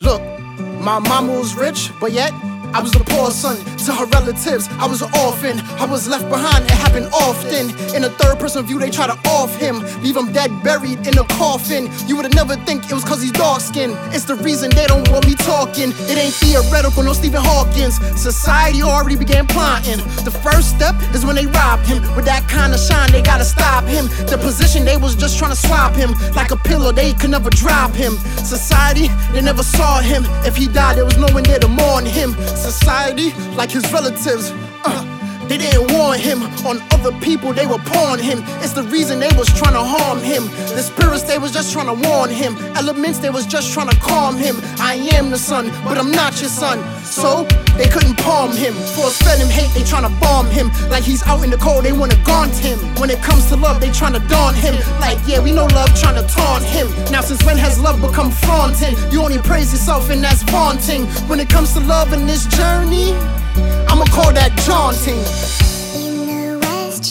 Look, my mama was rich, but yet I was a poor son to her relatives. I was an orphan. I was left behind. It happened often. In a third person view, they try to off him, leave him dead, buried in a coffin. You would've never think it was cause he's dark skinned. It's the reason they don't want me talking. It ain't theoretical, no Stephen Hawkins. Society already began plotting. The first step is when they robbed him. With that kind of shine, they gotta stop him. The position they was just trying to swap him. Like a pillow, they could never drop him. Society, they never saw him. If he died, there was no one there to mourn him society like his relatives. Uh, they didn't warn him on other people, they were pouring him. It's the reason they was trying to harm him. The spirits, they was just trying to warn him. Elements, they was just trying to calm him. I am the son, but I'm not your son. So, they couldn't palm him. Force fed hate, they trying to bomb him. Like he's out in the cold, they wanna gaunt him. When it comes to love, they trying to daunt him. Like, yeah, we know love trying to taunt him. When has love become flaunting? You only praise yourself, and that's vaunting. When it comes to love in this journey, I'ma call that jaunting. In the west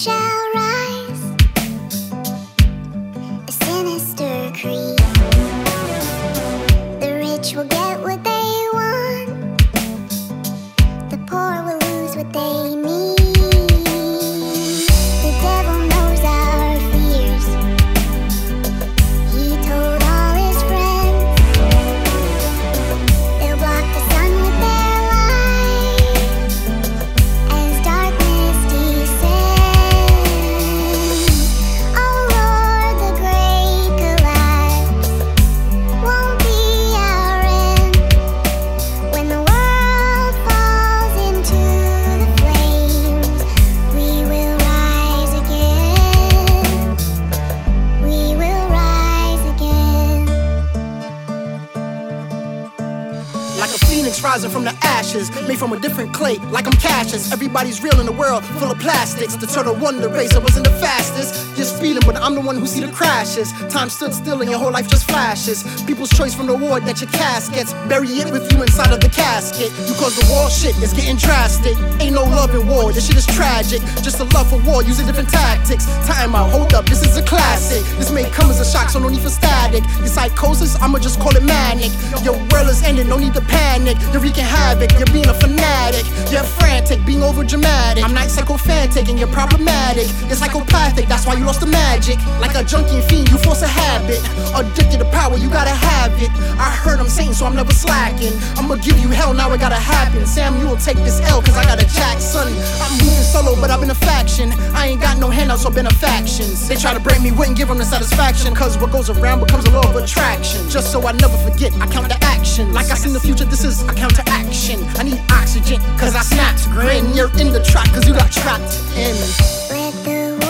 rising from the ashes, made from a different clay, like I'm Cassius. Everybody's real in the world, full of plastics. The turtle won the race, I wasn't the fastest. Just speeding, but I'm the one who see the crashes. Time stood still and your whole life just flashes. People's choice from the ward that your caskets. Bury it with you inside of the casket. You cause the war shit is getting drastic. Ain't no love in war, this shit is tragic. Just a love for war, using different tactics. Time out, hold up, this is a classic. This may come as a shock, so no need for static. Your psychosis, I'ma just call it manic. Your world is ending, no need to panic. You're wreaking havoc, you're being a fanatic. You're frantic, being over dramatic. I'm not psychophantic and you're problematic. You're psychopathic, that's why you lost the magic. Like a junkie fiend, you force a habit. Addicted to power, you gotta have it. I heard I'm saying, so I'm never slacking. I'ma give you hell, now it gotta happen. Sam, you will take this L, cause I got a jack, son. I'm moving solo, but I've been a faction. I ain't got no handouts or benefactions. They try to break me, wouldn't give them the satisfaction. Cause what goes around becomes a law of attraction. Just so I never forget, I count the action. Like I seen the future, this is a counteraction. I need oxygen, cause I snapped. Grin, you're in the trap, cause you got trapped in.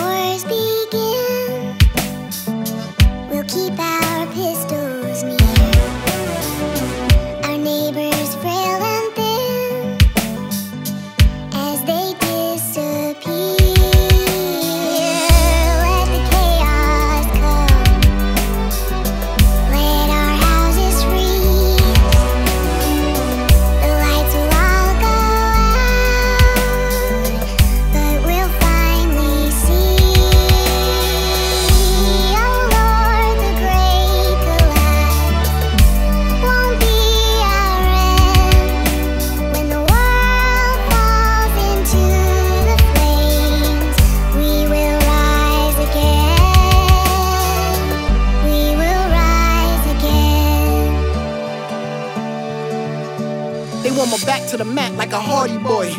They want my back to the mat like a hardy boy.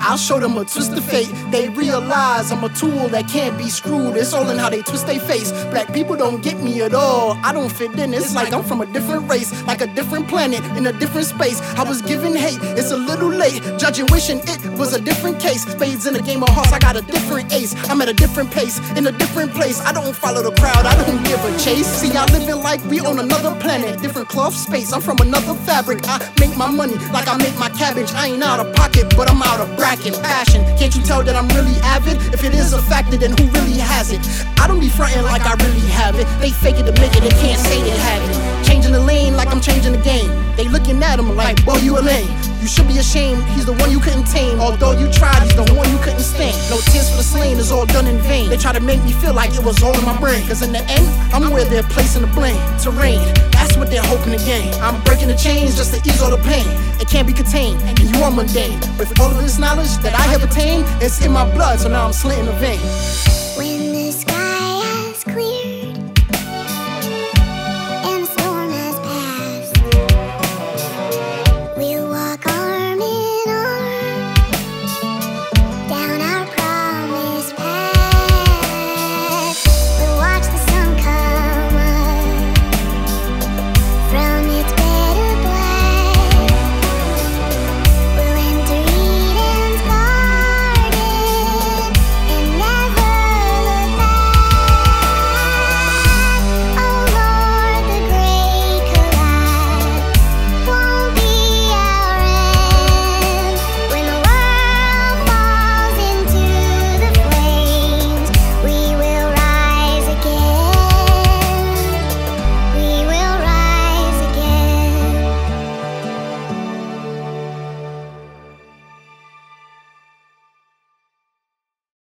I'll show them a twist of fate. They realize I'm a tool that can't be screwed. It's all in how they twist their face. Black people don't get me at all. I don't fit in. It's like I'm from a different race, like a different planet, in a different space. I was given hate. It's a little late. Judging, wishing it was a different case. Spades in a game of hearts. I got a different ace. I'm at a different pace, in a different place. I don't follow the crowd. I don't give a chase. See, I living like we on another planet, different cloth space. I'm from another fabric. I make my money like I make my cabbage. I ain't out of pocket, but I'm out of bracket. Passion. Can't you tell that I'm really avid? If it is a factor, then who really has it? I don't be fronting like I really have it. They fake it to make it. They can't say they have it. Changing the lane like I'm changing the game. They looking at them like, boy, you a lame. You should be ashamed, he's the one you couldn't tame. Although you tried, he's the one you couldn't stand. No tears for the slain is all done in vain. They try to make me feel like it was all in my brain. Cause in the end, I'm where they're placing the blame. Reign, that's what they're hoping to gain. I'm breaking the chains just to ease all the pain. It can't be contained, and you are mundane. With all of this knowledge that I have attained, it's in my blood, so now I'm slitting the vein.